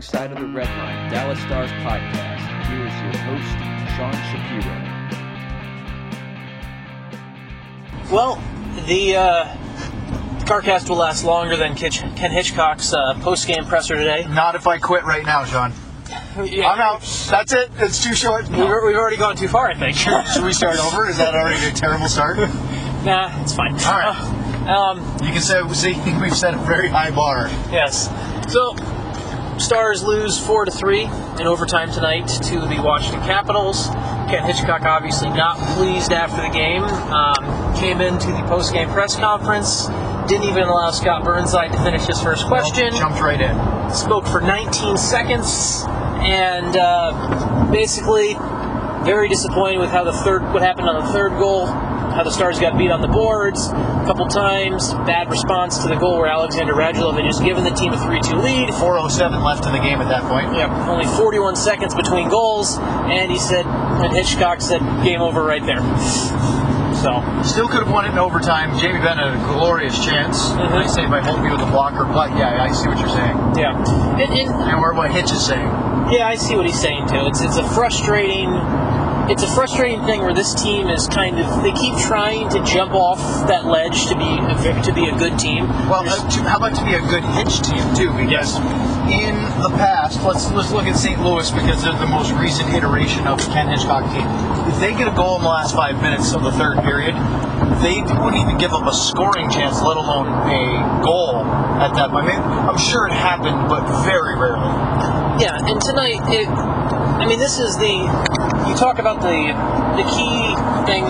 the Wrong Side of the Red Line Dallas Stars podcast. Here is your host, Sean Shapiro. Well, the uh, CarCast will last longer than Kitch- Ken Hitchcock's uh, post-game presser today. Not if I quit right now, Sean. Yeah, I'm out. That's it. It's too short. We've, we've already gone too far, I think. Should we start over? Is that already a terrible start? All nah, it's fine. right. Um, You can say see we've set a very high bar. yes. So, Stars lose four to three in overtime tonight to the Washington Capitals. Ken Hitchcock obviously not pleased after the game. Um, came into the post-game press conference. Didn't even allow Scott Burnside to finish his first question. Jumped right in. spoke for 19 seconds and uh, basically very disappointed with how the third what happened on the third goal how the stars got beat on the boards a couple times bad response to the goal where alexander radulov had just given the team a 3-2 lead 407 left in the game at that point. yeah, only 41 seconds between goals and he said and hitchcock said game over right there so Still could have won it in overtime. Jamie Bennett had a glorious chance. Mhm. I say by Holtby with the blocker, but yeah, I see what you're saying. yeah and, and And what Hitch is saying. Yeah, I see what he's saying too. It's it's a frustrating it's a frustrating thing where this team is kind of they keep trying to jump off that ledge to be a, to be a good team. Well, uh, to, how about to be a good Hitch team too? Because in the past, let's let's look at St. Louis because they're the most recent iteration of the Ken Hitchcock team. If they get a goal in the last five minutes of the third period, they wouldn't even give up a scoring chance, let alone a goal at that point. I mean, I'm sure it happened, but very rarely. Yeah, and tonight it I mean this is the you talk about the the key thing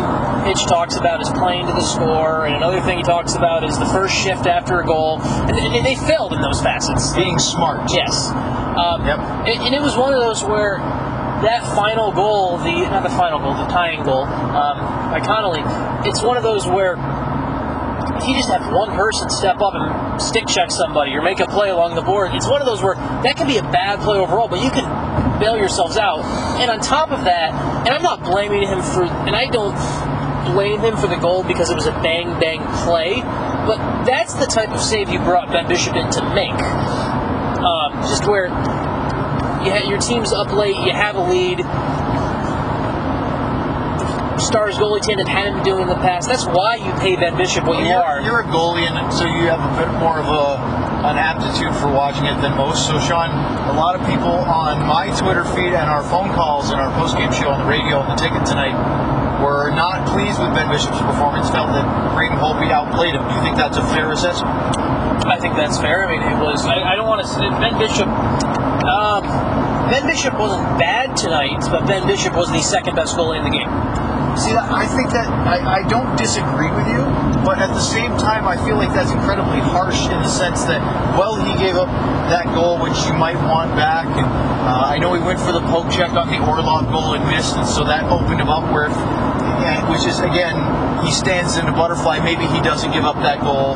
Hitch talks about is playing to the score, and another thing he talks about is the first shift after a goal, and, and they failed in those facets. Being smart. Yes. Um, Yep. and, and it was one of those where that final goal, the not the final goal, the tying goal um, by Connolly, it's one of those where you just have one person step up and stick check somebody or make a play along the board, it's one of those where that can be a bad play overall, but you can bail yourselves out. And on top of that, and I'm not blaming him for, and I don't blame him for the goal because it was a bang bang play, but that's the type of save you brought Ben Bishop in to make. Um, just where you your team's up late, you have a lead. Stars goalie tandem hadn't been doing in the past. That's why you pay Ben Bishop what you you're, are. you're a goalie, and so you have a bit more of a an aptitude for watching it than most. So, Sean, a lot of people on my Twitter feed and our phone calls and our post-game show on the radio and the ticket tonight were not pleased with Ben Bishop's performance. Felt that Braden Holtby outplayed him. Do you think that's a fair assessment? I think that's fair. I mean, it was. I, I don't want to say Ben Bishop. Um, ben Bishop wasn't bad tonight, but Ben Bishop was the second best goalie in the game. See, I think that I, I don't disagree with you, but at the same time, I feel like that's incredibly harsh in the sense that, well, he gave up that goal which you might want back, and uh, I know he went for the poke check on the Orlov goal and missed, and so that opened him up where, which is again, he stands in a butterfly. Maybe he doesn't give up that goal,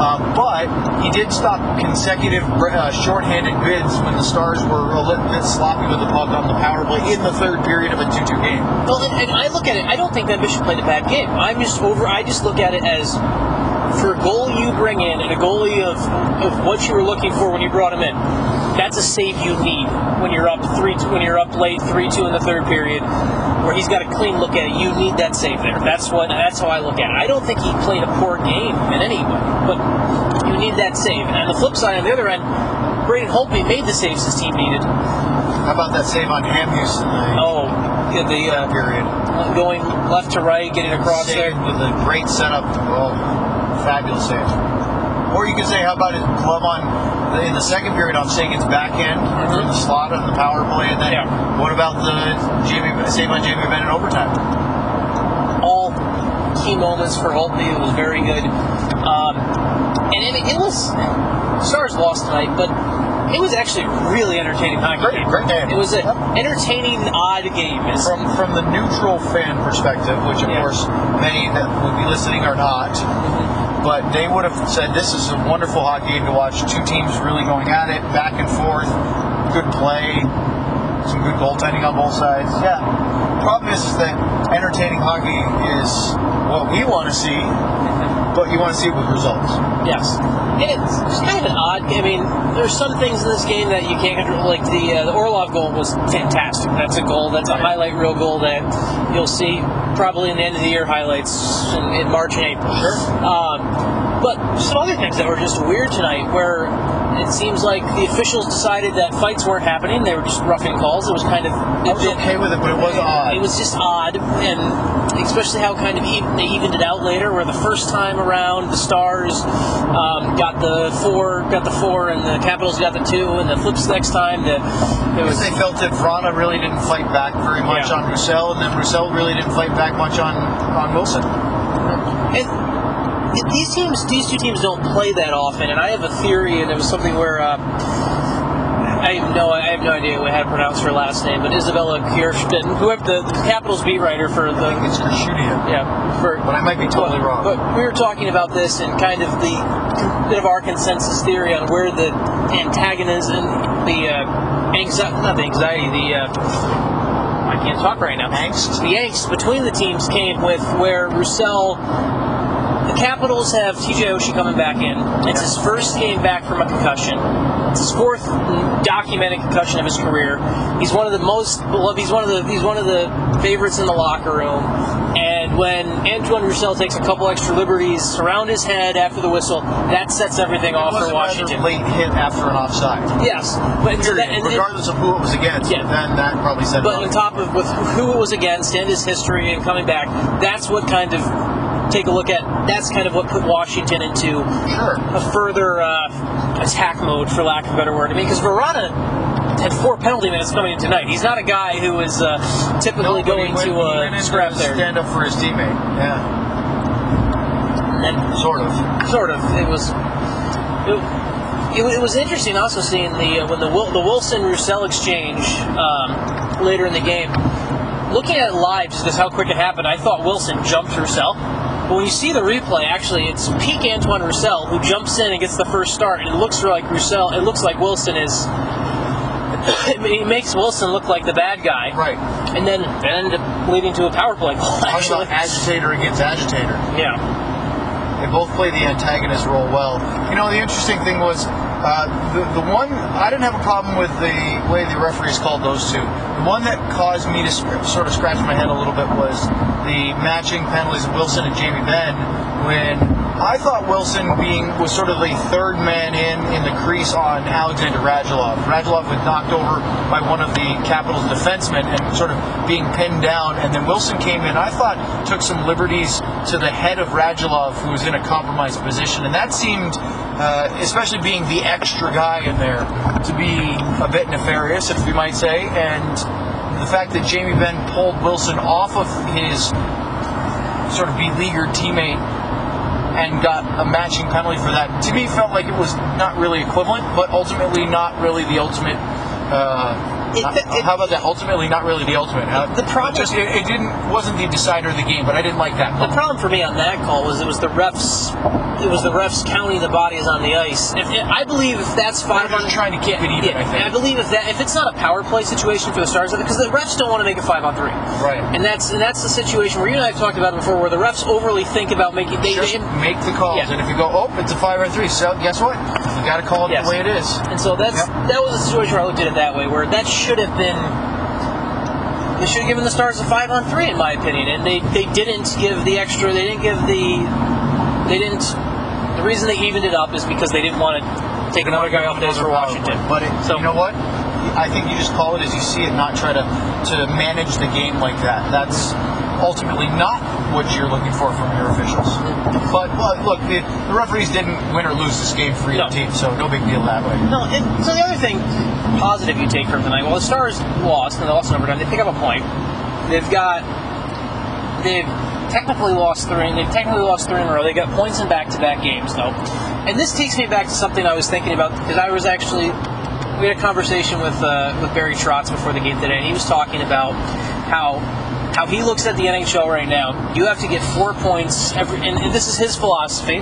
um, but he did stop consecutive uh, shorthanded bids when the Stars were a little bit sloppy with the puck on the power play in the third period of a 2-2 game. Well, and, and I look at it. I don't think that Bishop played a bad game. I'm just over. I just look at it as for a goal you bring in and a goalie of of what you were looking for when you brought him in. That's a save you need when you're up three when you're up late three two in the third period, where he's got a clean look at it. You need that save there. That's what that's how I look at it. I don't think he played a poor game in any way, but you need that save. And on the flip side, on the other end, Braden Holtby made the saves his team needed. How about that save on Hamhuis in the Oh, yeah, the uh, period? going left to right, getting across Save there. with a great setup. Oh, fabulous save. Or you could say, how about his glove on in the second period i'm on Seguin's backhand from the slot on the power play, and then Yeah. what about the Jamie save on Jamie Bennett overtime? all key moments for Holtby. It was very good. Um, and it, it was Stars lost tonight, but it was actually a really entertaining hockey Great, game. great game. It was an entertaining, odd game. From from the neutral fan perspective, which of Yeah. course many that would be listening are not, mm-hmm. but they would have said this is a wonderful hockey game to watch. Two teams really going at it, back and forth, good play, some good goaltending on both sides. Yeah. Problem is, is that entertaining hockey is what we want to see, mm-hmm. But you want to see it with results. Yes, it's it's kind of odd. I mean, there's some things in this game that you can't control. Like the uh, the Orlov goal was fantastic. That's a goal. That's a highlight reel goal that you'll see probably in the end of the year highlights in, in March and April. Sure. Um, but some other things that were just weird tonight, where it seems like the officials decided that fights weren't happening. They were just roughing calls. It was kind of. I was okay with it, but it was odd. It was just odd, and especially how kind of even, they evened it out later. Where the first time around, the Stars um, got the four, got the four, and the Capitals got the two, and the flips next time. The, it was they felt that Vrana really didn't fight back very much Yeah. on Roussel, and then Roussel really didn't fight back much on, on Wilson. And these teams, these two teams don't play that often, and I have a theory, and it was something where uh, I have no, I have no idea how to pronounce her last name, but Isabella Kirsten, whoever the, the Capitals beat writer for the. I think the it's Krishudia. yeah for But I might be totally but, wrong. But we were talking about this and kind of the bit of our consensus theory on where the antagonism, the uh, anxiety, not the anxiety, the uh, I can't talk right now. Angst? The angst between the teams came with where Roussel. The Capitals have TJ Oshie coming back in. It's his first game back from a concussion. It's his fourth documented concussion of his career. He's one of the most beloved. He's one of the he's one of the favorites in the locker room. And when Antoine Roussel takes a couple extra liberties around his head after the whistle, that sets everything off for a Washington. late hit after an offside. Yes, but so that- and- Regardless of who it was against, Yeah. then that probably said But on top of with who it was against and his history and coming back, that's what kind of take a look at. That's kind of what put Washington into Sure. a further uh, attack mode, for lack of a better word. I mean, because Vrana had four penalty minutes coming in tonight. He's not a guy who is uh, typically No, going went- to uh, scrap there. stand up for his teammate. Yeah, And sort of. sort of. It was. It, it, it was interesting also seeing the uh, when the the Wilson Roussel exchange um, later in the game. Looking at it live, just how quick it happened, I thought Wilson jumped Roussel. But when you see the replay, actually, it's peak Antoine Roussel who jumps in and gets the first start, and it looks like Roussel. It looks like Wilson is. it makes Wilson look like the bad guy, Right. and then ended up leading to a power play goal. Actually, agitator against agitator. yeah. They both play the antagonist role well. You know, the interesting thing was uh, the, the one, I didn't have a problem with the way the referees called those two. The one that caused me to sc- sort of scratch my head a little bit was the matching penalties of Wilson and Jamie Benn when I thought Wilson being was sort of the third man in in the crease on Alexander Radulov. Radulov was knocked over by one of the Capitals defensemen and sort of being pinned down, and then Wilson came in. I thought took some liberties to the head of Radulov, who was in a compromised position, and that seemed, uh, especially being the extra guy in there, to be a bit nefarious, if you might say, and. The fact that Jamie Benn pulled Wilson off of his sort of beleaguered teammate and got a matching penalty for that. To me, felt like it was not really equivalent, but ultimately not really the ultimate. Uh, It- not- it- how about that? Ultimately, not really the ultimate. Uh, The problem- just it, it didn't wasn't the decider of the game, but I didn't like that. The problem for me on that call was it was the refs. It was the refs counting the bodies on the ice. If, I believe if that's They're five on just trying to keep it even. yeah, I think. I believe if that if it's not a power play situation for the Stars, because the refs don't want to make a five on three, Right. And that's and that's the situation where you and I have talked about it before, where the refs overly think about making they, just they make the calls, Yeah. and if you go, oh, it's a five on three, so guess what? You got to call it Yes. the way it is. And so that's Yep. that was a situation where I looked at it that way, where that should have been. They should have given the Stars a five on three, in my opinion, and they, they didn't give the extra. They didn't give the. They didn't. The reason they evened it up is because they didn't want to take another guy off days for Washington. But it, So- you know what? I think you just call it as you see it, not try to to manage the game like that. That's ultimately not what you're looking for from your officials. But well, look, the, the referees didn't win or lose this game for either No. team, so no big deal that way. No, and so the other thing positive you take from tonight, well, the Stars lost, and they lost in overtime. They pick up a point. They've got, they've technically lost three. They've technically lost three in a row. They got points in back-to-back games, though. And this takes me back to something I was thinking about because I was actually we had a conversation with uh, with Barry Trotz before the game today, and he was talking about how how he looks at the NHL right now. You have to get four points every, and, and this is his philosophy.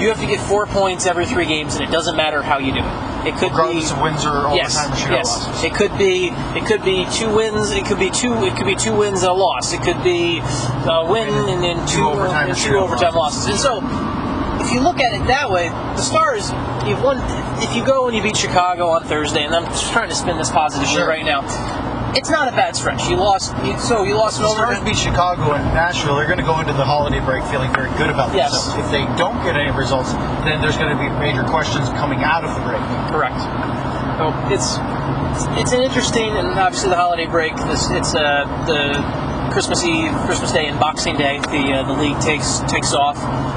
You have to get four points every three games, and it doesn't matter how you do it. It could Regardless be of wins or overtime yes, or shootout yes. losses. It could be it could be two wins. It could be two. It could be two wins and a loss. It could be a win and then two, overtime and two overtime losses. And so if you look at it that way, the Stars, you've won. If you go and you beat Chicago on Thursday, and I'm just trying to spin this positively Sure. right now, it's not a bad stretch. You lost. You, so you lost an Stars beat Chicago and Nashville. They're going to go into the holiday break feeling very good about Yes. themselves. If they don't get any results, then there's going to be major questions coming out of the break. Correct. So it's it's an interesting and obviously the holiday break. This it's uh, the Christmas Eve, Christmas Day, and Boxing Day. The uh, the league takes takes off.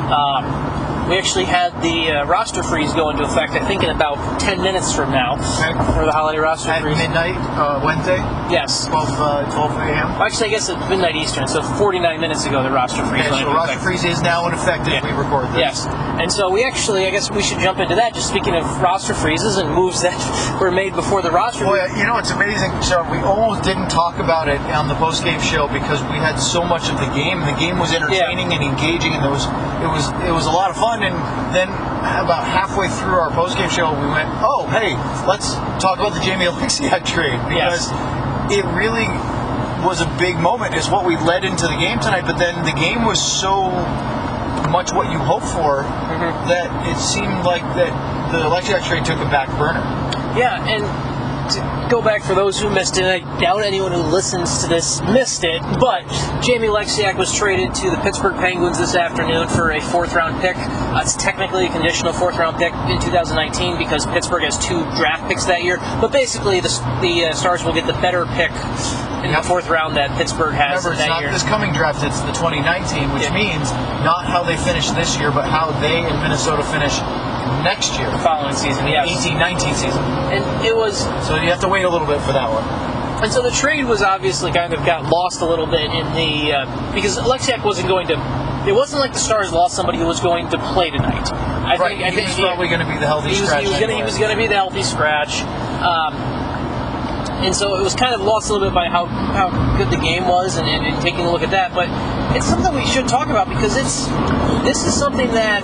Um, we actually had the uh, roster freeze go into effect. I think in about ten minutes from now Okay. for the holiday roster At freeze. midnight, uh, Wednesday, Yes. 12, uh, 12 a.m. Actually, I guess it's midnight Eastern, so 49 minutes ago the roster freeze Okay, so roster freeze is now in effect as Yeah. we record this. Yes. And so we actually, I guess we should jump into that. Just speaking of roster freezes and moves that were made before the roster. Boy, you know it's amazing, Sean. We almost didn't talk about it on the post game show because we had so much of the game. The game was entertaining and engaging, and there was it was it was a lot of fun. And then about halfway through our post game show, we went, "Oh, hey, let's talk about the Jamie Oleksiak trade because it really was a big moment. Is what we led into the game tonight. But then the game was so much what you hope for Mm-hmm. that it seemed like that the Oleksiak trade took a back burner. Yeah, and go back for those who missed it, I doubt anyone who listens to this missed it, but Jamie Oleksiak was traded to the Pittsburgh Penguins this afternoon for a fourth round pick. Uh, it's technically a conditional fourth round pick in 2019 because Pittsburgh has two draft picks that year, but basically the, the uh, Stars will get the better pick in Yep. the fourth round that Pittsburgh has Remember, it's not year. this coming draft, it's the 2019, which Yeah. means not how they finish this year, but how they in Minnesota finish next year, the following season, yes. 18 19 season. And it was So you have to wait a little bit for that one. And so the trade was obviously kind of got lost a little bit in the uh, because Oleksiak wasn't going to. It wasn't like the Stars lost somebody who was going to play tonight. I right, think I he think was probably going to be the healthy he was, scratch. he was was gonna be the healthy scratch. Um, and so it was kind of lost a little bit by how, how good the game was and, and, and taking a look at that. But it's something we should talk about because it's this is something that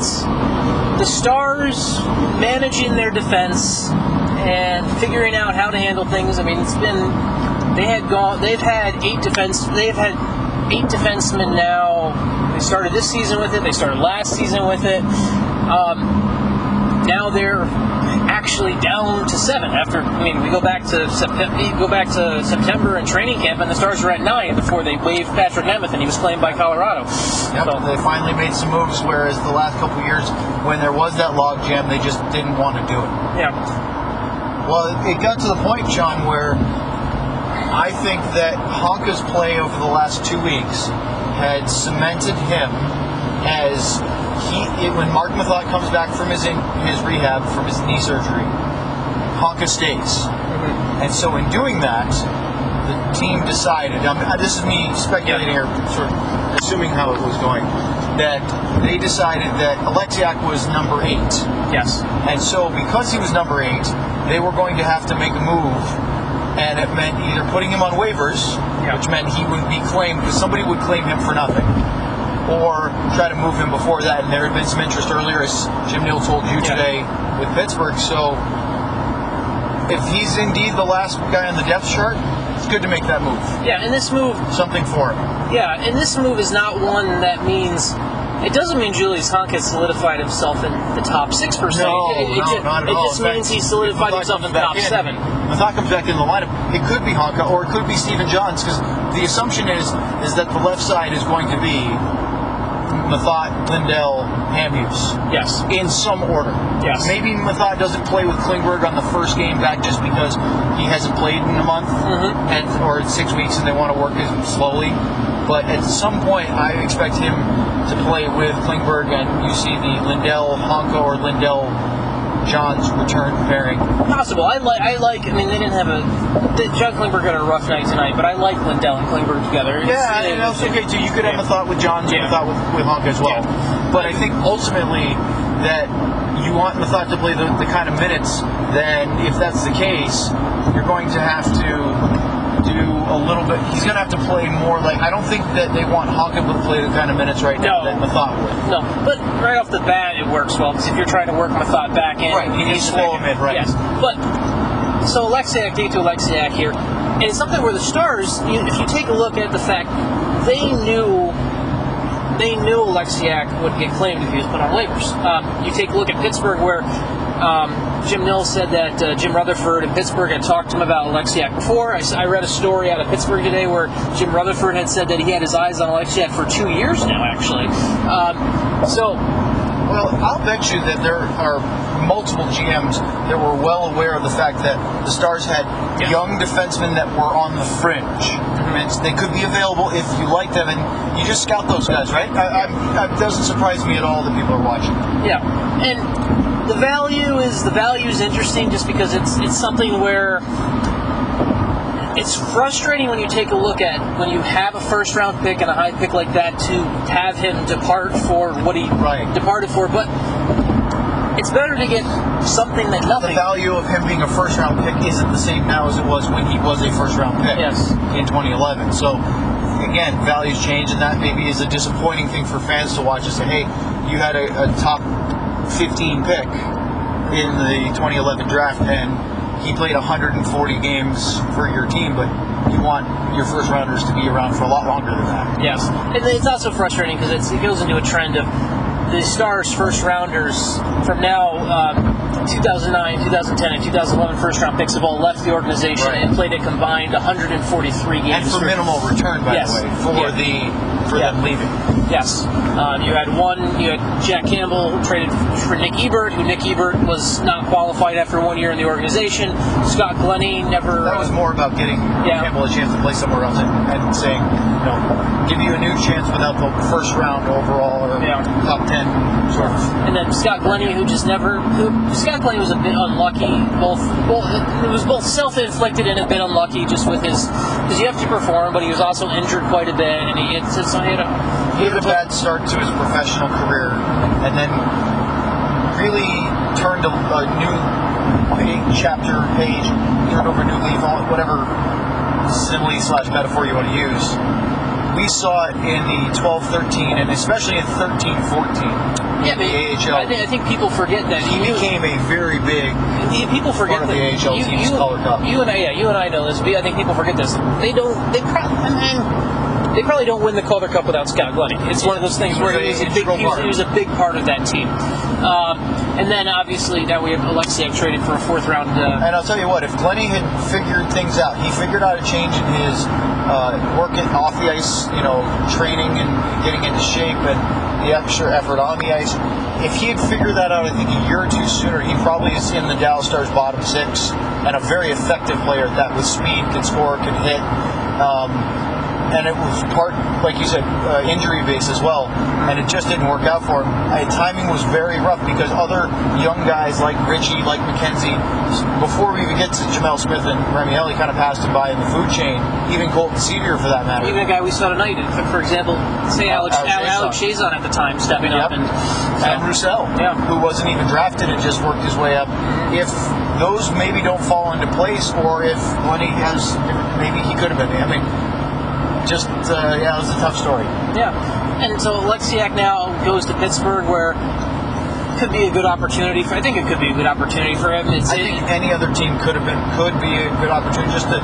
the Stars managing their defense and figuring out how to handle things. I mean, it's been they had gone they've had eight defense they've had eight defensemen now. They started this season with it. They started last season with it. Um, now they're actually down to seven. After I mean, we go back to September, go back to September and training camp, and the Stars were at nine before they waived Patrick Nemeth, and he was claimed by Colorado. Yep, So- they finally made some moves, whereas the last couple of years, when there was that log jam, they just didn't want to do it. yeah, Well, it got to the point, John, where I think that Honka's play over the last two weeks had cemented him as he. It, when Marc Methot comes back from his in, his rehab from his knee surgery, Honka stays, mm-hmm. and so in doing that, the team decided. Mean, uh, this is me speculating or sort of assuming how it was going. That they decided that Oleksiak was number eight. yes, And so, because he was number eight, they were going to have to make a move, and it meant either putting him on waivers, Yeah. which meant he wouldn't be claimed because somebody would claim him for nothing, or try to move him before that. And there had been some interest earlier, as Jim Nill told you Yeah. today with Pittsburgh. So, if he's indeed the last guy on the depth chart, it's good to make that move. yeah. And this move Something for him. Yeah, and this move is not one that means. It doesn't mean Julius Honka has solidified himself in the top six per se. No, it, it, no, ju- not at it all. just In fact, means he solidified himself in the top in- seven. Methot comes back in the lineup. It could be Honka or it could be Stephen Johns because the assumption is is that the left side is going to be Methot, Lindell, Hamhuis Yes. in some order. Yes. Maybe Methot doesn't play with Klingberg on the first game back just because he hasn't played in a month Mhm. and or six weeks and they want to work him slowly. But at some point, I expect him to play with Klingberg and you see the Lindell Honka or Lindell Johns return pairing. Possible. I like. I like. I mean, they didn't have a. The, John Klingberg had a rough night tonight, but I like Lindell and Klingberg together. It's- Yeah, it- and that's okay too. You could have yeah. a thought with Johns and Yeah. a thought with, with Honka as well. Yeah. But I think ultimately that you want Methot to play the, the kind of minutes, then if that's the case, you're going to have to do a little bit. He's going to have to play more like. I don't think that they want Honka to play the kind of minutes right now No. that Methot would. No, but right off the bat, it works well because if you're trying to work Methot back in, Right, you need slow him in, right. Yes, but so Oleksiak, get to Oleksiak here, and it's something where the Stars, you, if you take a look at the fact they knew they knew Oleksiak would get claimed if he was put on waivers. Um, you take a look at Pittsburgh, where um, Jim Nils said that uh, Jim Rutherford in Pittsburgh had talked to him about Oleksiak before. I read a story out of Pittsburgh today where Jim Rutherford had said that he had his eyes on Oleksiak for two years now, actually. Um, so, Well, I'll bet you that there are multiple GMs that were well aware of the fact that the Stars had Yeah. young defensemen that were on the fringe. And they could be available if you like them, and you just scout those guys, right? I, I'm, it doesn't surprise me at all that people are watching. Yeah, and the value is the value is interesting just because it's it's something where it's frustrating when you take a look at when you have a first round pick and a high pick like that to have him depart for what he Right. departed for, but it's better to get something than nothing. The value of him being a first round pick isn't the same now as it was when he was a first round pick Yes. in 2011. So, again, values change, and that maybe is a disappointing thing for fans to watch and say, hey, you had a, a top 15 pick in the 2011 draft, and he played 140 games for your team, but you want your first rounders to be around for a lot longer than that. Yes, and it's also frustrating because it goes into a trend of the Stars' first rounders from now, um, 2009, 2010, and 2011 first round picks have all left the organization Right. and played a combined 143 games. And for minimal return, by Yes. the way, for Yeah. the for Yeah. them leaving. Yes, um, you had one. You had Jack Campbell traded for Nick Ebert, who Nick Ebert was not qualified after one year in the organization. Scott Glennie never. That was more about getting Yeah. Campbell a chance to play somewhere else and, and saying, you know, give you a new chance without the first round overall or Yeah. top ten sort of. And then Scott Glennie, who just never, who Scott Glennie was a bit unlucky. Both, both it was both self-inflicted and a bit unlucky, just with his, because you have to perform, but he was also injured quite a bit, and he had, so he had a, He had a bad start to his professional career, and then really turned a, a new page, chapter, page, turned over a new leaf, whatever simile slash metaphor you want to use. We saw it in the 12-13, and especially in 13-14. yeah, the but AHL. I, think, I think people forget that he you- became a very big Yeah, people forget Part of that the AHL you, team's you, Calder Cup. you and I, yeah, you and I know this. But I think people forget this. They don't. They probably. They probably don't win the Calder Cup without Scott Glennie. It's one of those things where he was, a big, he, was, part. he was a big part of that team. Um, and then obviously now we have Oleksiak traded for a fourth round. Uh, And I'll tell you what, if Glennie had figured things out, he figured out a change in his uh, working off the ice, you know, training and getting into shape and the extra effort on the ice. If he had figured that out, I think a year or two sooner, he probably is in the Dallas Stars bottom six and a very effective player that with speed, can score, can hit. Um, and it was part, like you said, uh, injury base as well, and it just didn't work out for him. Uh, timing was very rough because other young guys like Ritchie, like McKenzie, before we even get to Gemel Smith and Remi Elie, kind of passed him by in the food chain. Even Colton Sceviour, for that matter. even a guy we saw tonight, for, for example, say Alex, Alex Alex, Alex Chiasson. Chiasson at the time stepping up Yep. and and Roussel, Yeah. who wasn't even drafted and just worked his way up. If those maybe don't fall into place, or if Glennie has, maybe he could have been. I mean, just uh, yeah, it was a tough story. Yeah, and so Oleksiak now goes to Pittsburgh, where could be a good opportunity for. I think it could be a good opportunity for him. It's I think any other team could have been could be a good opportunity just to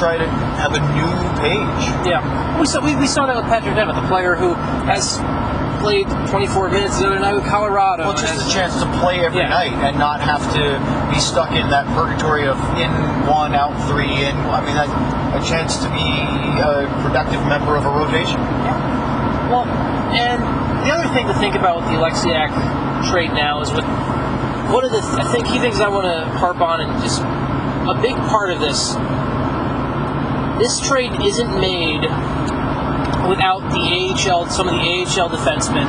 try to have a new page. yeah, we saw we, we saw that with Patrick Devitt, the player who has played 24 minutes the other night with Colorado. Well, just a chance to play every Yeah. night and not have to be stuck in that purgatory of in one, out three, in. I mean, that, a chance to be a productive member of a rotation. Yeah. Well, and the other thing to think about with the Oleksiak trade now is with one of the I think key things I want to harp on and just a big part of this. This trade isn't made without the AHL, some of the AHL defensemen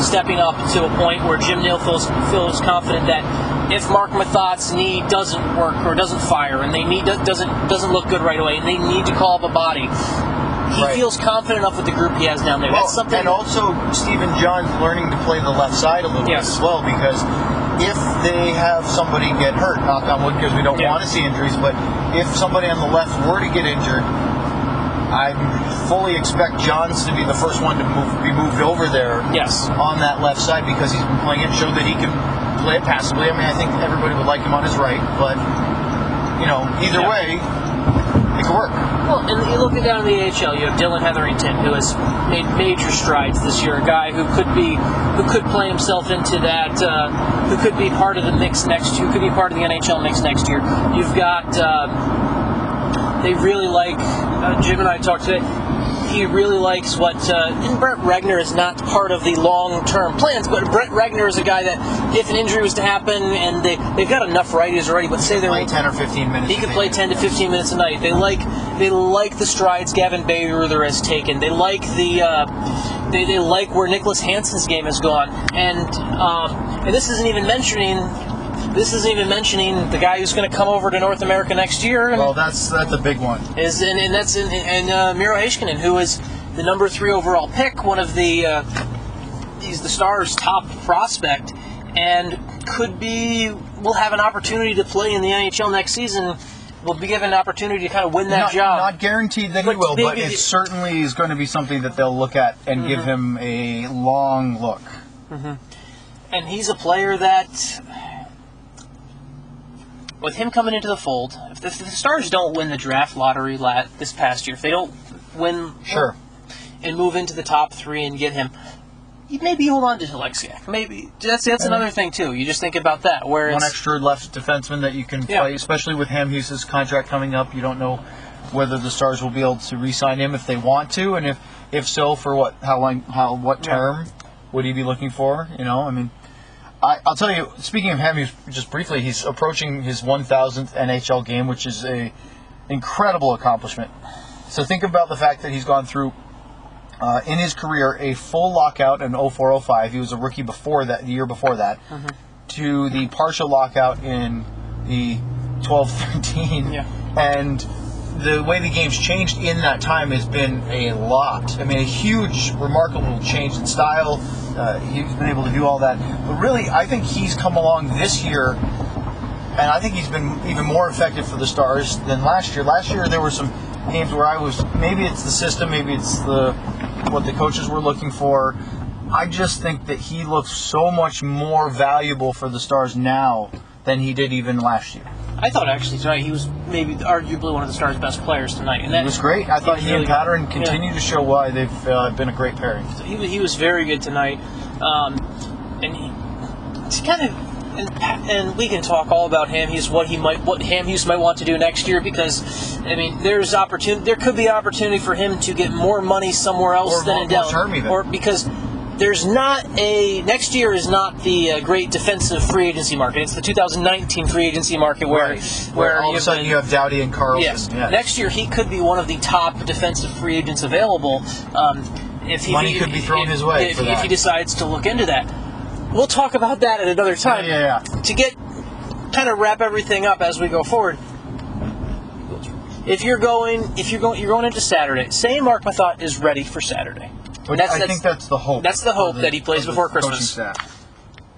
stepping up to a point where Jim Nill feels feels confident that if Marc Methot's knee doesn't work or doesn't fire and they need doesn't doesn't look good right away and they need to call up a body, he Right. feels confident enough with the group he has down there. Well, That's something. and also Stephen John's learning to play the left side a little Yes. bit as well because if they have somebody get hurt, knock on wood, because we don't Yeah. want to see injuries, but if somebody on the left were to get injured, I fully expect Johns to be the first one to move, be moved over there yes. on that left side because he's been playing it, showed that he can play it passively. I mean, I think everybody would like him on his right, but you know, either Yeah. way, it could work. Well, and you look at down in the AHL, you have Dillon Heatherington, who has made major strides this year. A guy who could be, who could play himself into that, uh, who could be part of the mix next year, who could be part of the NHL mix next year. You've got, uh, they really like, uh, Jim and I talked today, he really likes what, uh, and Brett Regner is not part of the long-term plans, but Brett Regner is a guy that if an injury was to happen, and they, they've got enough righties already, but say they're Play 10 or 15 minutes. he could play 10 to 15 minutes a night. They like they like the strides Gavin Bayreuther has taken. They like the uh, they, they like where Niklas Hansson's game has gone. And um, and this isn't even mentioning this isn't even mentioning the guy who's going to come over to North America next year. And Well, that's that's a big one. is and, and that's and, and uh, Miro Heiskanen, who is the number three overall pick, one of the uh, he's the Stars' top prospect, and could be will have an opportunity to play in the NHL next season. Will be given an opportunity to kind of win that not, job. not guaranteed that he But will, but it Mm-hmm. certainly is going to be something that they'll look at and give him a long look. and he's a player that, with him coming into the fold, if the, if the Stars don't win the draft lottery la- this past year, if they don't win Sure. and move into the top three and get him, you maybe hold on to Oleksiak. Maybe that's that's another thing too. You just think about that. Where One extra left defenseman that you can Yeah. play, especially with him. He's his contract coming up. You don't know whether the Stars will be able to re-sign him if they want to, and if if so, for what how long how what Yeah. term would he be looking for? You know, I mean. I, I'll tell you. Speaking of him, just briefly, he's approaching his 1,000th NHL game, which is a incredible accomplishment. So think about the fact that he's gone through uh, in his career a full lockout in 0405. He was a rookie before that, the year before that, to the partial lockout in the 1213. Yeah. And the way the game's changed in that time has been a lot. I mean, a huge, remarkable change in style. Uh, he's been able to do all that. But really, I think he's come along this year and I think he's been even more effective for the Stars than last year. Last year there were some games where I was maybe it's the system, maybe it's the what the coaches were looking for. I just think that he looks so much more valuable for the Stars now than he did even last year. I thought actually tonight he was maybe arguably one of the Stars' best players tonight, and that It was great. I thought he and really- Pateryn yeah. continue to show why they've uh, been a great pairing. he, was- he was very good tonight, um, and he, it's kind of and, and we can talk all about him. He's what he might what Hamhuis might want to do next year because I mean there's opportunity there could be opportunity for him to get more money somewhere else Or than in Dallas, or because. There's not a next year is not the uh, great defensive free agency market. It's the 2019 free agency market where Where all of a sudden been- you have Doughty and Carlson. Yes. Next year, he could be one of the top defensive free agents available. Um, if he, Money could be thrown if- his way if, if he decides to look into that. We'll talk about that at another time. Yeah, yeah, yeah. To get kind of wrap everything up as we go forward. If you're going, if you're going, you're going into Saturday. Say Marc Methot is ready for Saturday. That's- I that's- think that's the hope. that's the hope of that he plays before Christmas.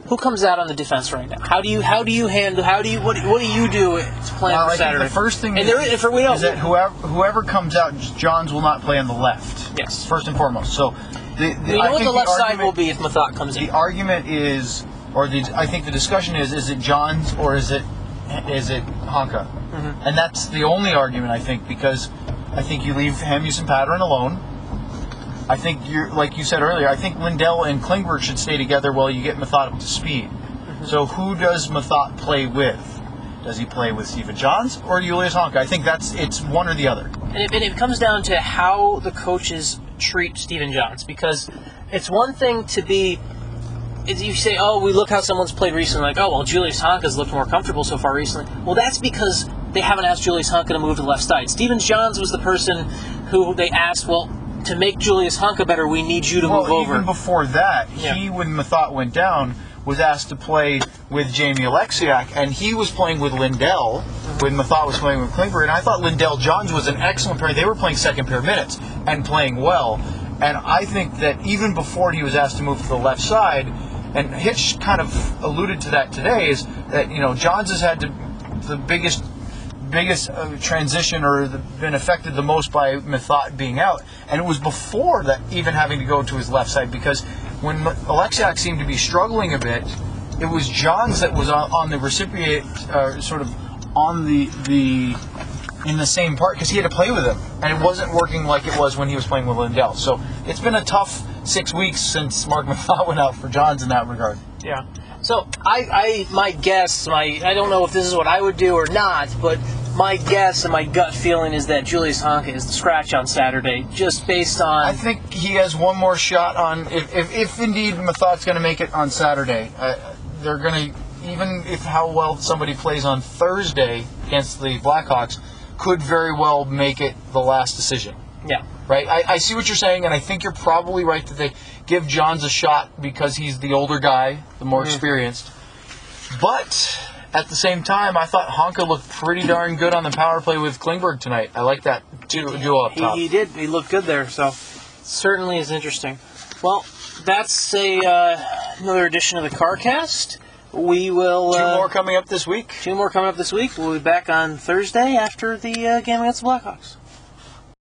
Who comes out on the defense right now? How do you how do you handle how do you what, what do you do to plan Well, for I Saturday? the first thing and is, there is, for we know is that whoever whoever comes out, Johns will not play on the left. Yes. First and foremost. So the, the we know what the left side argument- will be if Methot comes in. The argument is, or the I think the discussion is, is it Johns or is it is it Honka? Mm-hmm. And that's the only argument I think because I think you leave Hamhuis and Pateryn alone. I think you're like you said earlier. I think Lindell and Klingberg should stay together while you get Methot up to speed. Mm-hmm. So who does Methot play with? Does he play with Stephen Johns or Julius Honka? I think that's it's one or the other. And it, and it comes down to how the coaches treat Stephen Johns because it's one thing to be. You say, oh, we look how someone's played recently, like, oh, well, Julius Honka's looked more comfortable so far recently. Well, that's because they haven't asked Julius Honka to move to the left side. Stephen Johns was the person who they asked, well, to make Julius Honka better, we need you to Well, move over. even before that, Yeah. he when Methot went down was asked to play with Jamie Oleksiak, and he was playing with Lindell when Methot was playing with Klingberg. And I thought Lindell Johns was an excellent pair. They were playing second pair minutes and playing well. And I think that even before he was asked to move to the left side, and Hitch kind of alluded to that today, is that you know Johns has had to, the biggest biggest uh, transition or the, been affected the most by Methot being out, and it was before that even having to go to his left side because when Oleksiak seemed to be struggling a bit, it was Johns that was on, on the recipient, uh, sort of on the the in the same part because he had to play with him, and it wasn't working like it was when he was playing with Lindell. So it's been a tough six weeks since Mark Methot went out for Johns in that regard. Yeah. So I, I my guess, my I don't know if this is what I would do or not, but my guess and my gut feeling is that Julius Honka is the scratch on Saturday, just based on. I think he has one more shot on if, if, if indeed Methot's going to make it on Saturday. Uh, they're going to even if how well somebody plays on Thursday against the Blackhawks could very well make it the last decision. yeah. Right? I, I see what you're saying, and I think you're probably right that they give Johns a shot because he's the older guy, the more experienced. But at the same time, I thought Honka looked pretty darn good on the power play with Klingberg tonight. I like that duo, duo up He, top. he did. He looked good there. So certainly is interesting. Well, that's a uh, another edition of the CarCast. We will Two uh, more coming up this week. two more coming up this week. We'll be back on Thursday after the uh, game against the Blackhawks.